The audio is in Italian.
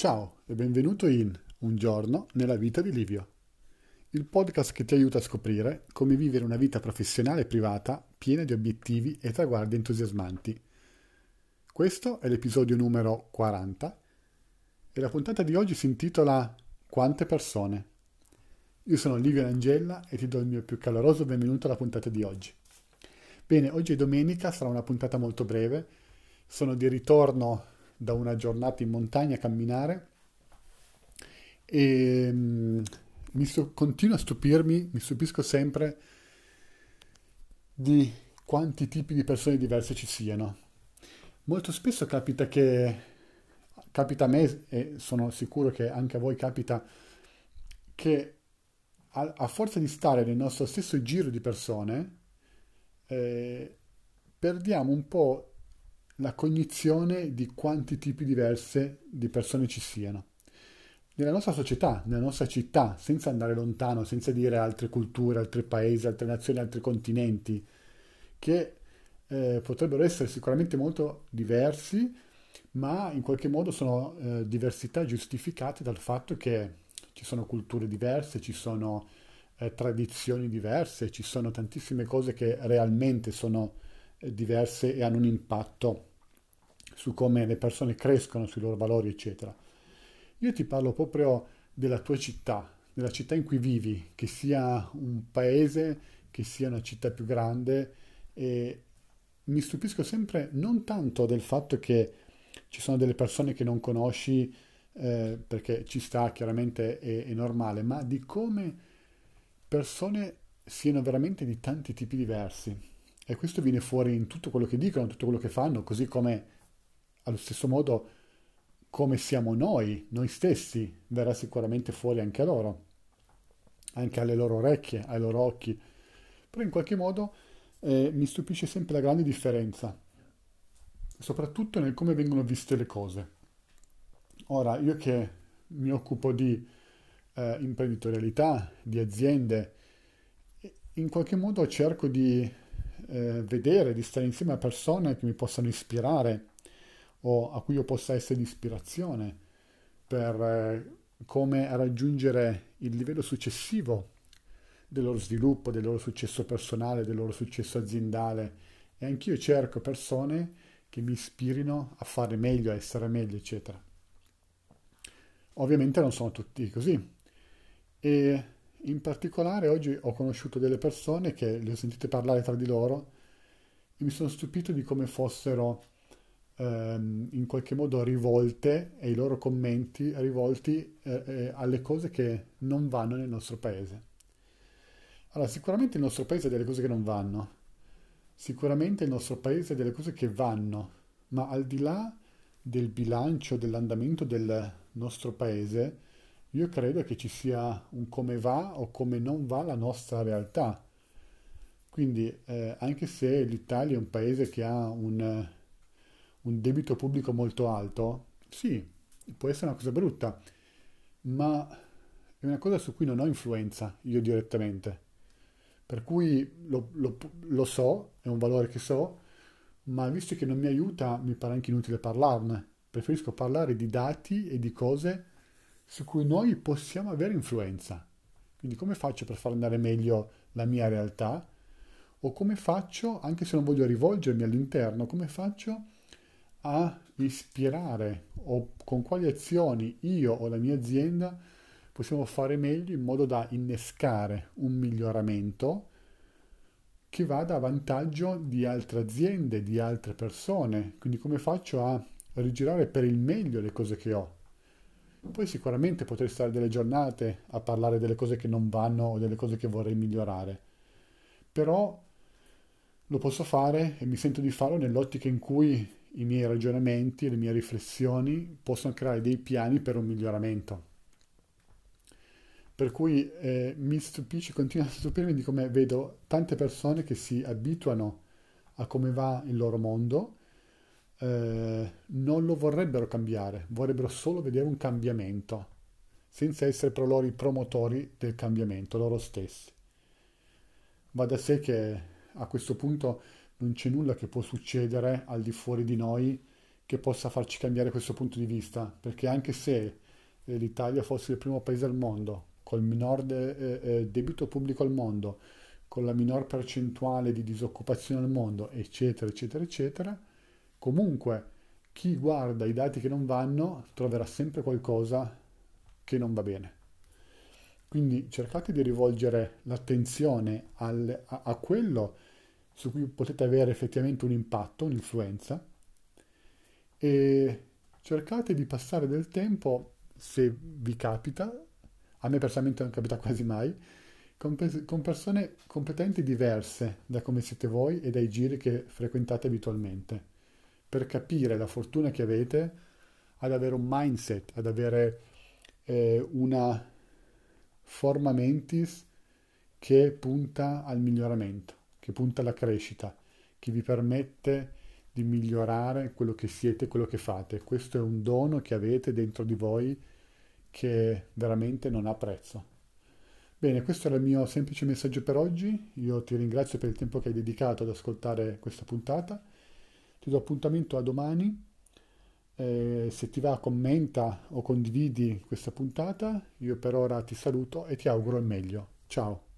Ciao e benvenuto in Un giorno nella vita di Livio, il podcast che ti aiuta a scoprire come vivere una vita professionale e privata piena di obiettivi e traguardi entusiasmanti. Questo è l'episodio numero 40 e la puntata di oggi si intitola Quante persone? Io sono Livio Angella e ti do il mio più caloroso benvenuto alla puntata di oggi. Bene, oggi è domenica, sarà una puntata molto breve. Sono di ritorno da una giornata in montagna a camminare e um, mi sto, continuo a stupirmi, mi stupisco sempre di quanti tipi di persone diverse ci siano. Molto spesso capita che, capita a me e sono sicuro che anche a voi capita, che a, a forza di stare nel nostro stesso giro di persone, eh, perdiamo un po' la cognizione di quanti tipi diversi di persone ci siano. Nella nostra società, nella nostra città, senza andare lontano, senza dire altre culture, altri paesi, altre nazioni, altri continenti, che eh, potrebbero essere sicuramente molto diversi, ma in qualche modo sono eh, diversità giustificate dal fatto che ci sono culture diverse, ci sono eh, tradizioni diverse, ci sono tantissime cose che realmente sono eh, diverse e hanno un impatto su come le persone crescono, sui loro valori, eccetera. Io ti parlo proprio della tua città, della città in cui vivi, che sia un paese, che sia una città più grande e mi stupisco sempre non tanto del fatto che ci sono delle persone che non conosci eh, perché ci sta, chiaramente è, è normale, ma di come persone siano veramente di tanti tipi diversi. E questo viene fuori in tutto quello che dicono, tutto quello che fanno, così come allo stesso modo come siamo noi, noi stessi, verrà sicuramente fuori anche a loro, anche alle loro orecchie, ai loro occhi. Però in qualche modo eh, mi stupisce sempre la grande differenza, soprattutto nel come vengono viste le cose. Ora, io che mi occupo di eh, imprenditorialità, di aziende, in qualche modo cerco di eh, vedere, di stare insieme a persone che mi possano ispirare, o a cui io possa essere di ispirazione per eh, come raggiungere il livello successivo del loro sviluppo, del loro successo personale, del loro successo aziendale e anch'io cerco persone che mi ispirino a fare meglio, a essere meglio, eccetera. Ovviamente non sono tutti così e in particolare oggi ho conosciuto delle persone che le ho sentite parlare tra di loro e mi sono stupito di come fossero ehm, in qualche modo rivolte e i loro commenti rivolti eh, eh, alle cose che non vanno nel nostro paese. Allora, sicuramente il nostro paese ha delle cose che non vanno, sicuramente il nostro paese ha delle cose che vanno, ma al di là del bilancio, dell'andamento del nostro paese, io credo che ci sia un come va o come non va la nostra realtà. Quindi, eh, anche se l'Italia è un paese che ha un un debito pubblico molto alto, sì, può essere una cosa brutta, ma è una cosa su cui non ho influenza io direttamente. Per cui lo, lo, lo so, è un valore che so, ma visto che non mi aiuta, mi pare anche inutile parlarne. Preferisco parlare di dati e di cose su cui noi possiamo avere influenza. Quindi come faccio per far andare meglio la mia realtà? O come faccio, anche se non voglio rivolgermi all'interno, come faccio a ispirare o con quali azioni io o la mia azienda possiamo fare meglio in modo da innescare un miglioramento che vada a vantaggio di altre aziende, di altre persone. Quindi come faccio a rigirare per il meglio le cose che ho. Poi sicuramente potrei stare delle giornate a parlare delle cose che non vanno o delle cose che vorrei migliorare. Però lo posso fare e mi sento di farlo nell'ottica in cui i miei ragionamenti, le mie riflessioni possono creare dei piani per un miglioramento. Per cui eh, mi stupisce, continua a stupirmi di come vedo tante persone che si abituano a come va il loro mondo, eh, non lo vorrebbero cambiare, vorrebbero solo vedere un cambiamento, senza essere però loro i promotori del cambiamento, loro stessi. Va da sé che a questo punto non c'è nulla che può succedere al di fuori di noi che possa farci cambiare questo punto di vista, perché anche se eh, l'Italia fosse il primo paese al mondo, col minor eh, eh, debito pubblico al mondo, con la minor percentuale di disoccupazione al mondo, eccetera, eccetera, eccetera, comunque chi guarda i dati che non vanno troverà sempre qualcosa che non va bene. Quindi cercate di rivolgere l'attenzione al, a, a quello su cui potete avere effettivamente un impatto, un'influenza, e cercate di passare del tempo, se vi capita, a me personalmente non capita quasi mai, con, pe- con persone competenti diverse da come siete voi e dai giri che frequentate abitualmente, per capire la fortuna che avete ad avere un mindset, ad avere eh, una forma mentis che punta al miglioramento, che punta alla crescita, che vi permette di migliorare quello che siete, quello che fate. Questo è un dono che avete dentro di voi che veramente non ha prezzo. Bene, questo era il mio semplice messaggio per oggi. Io ti ringrazio per il tempo che hai dedicato ad ascoltare questa puntata. Ti do appuntamento a domani. Eh, se ti va, commenta o condividi questa puntata. Io per ora ti saluto e ti auguro il meglio. Ciao.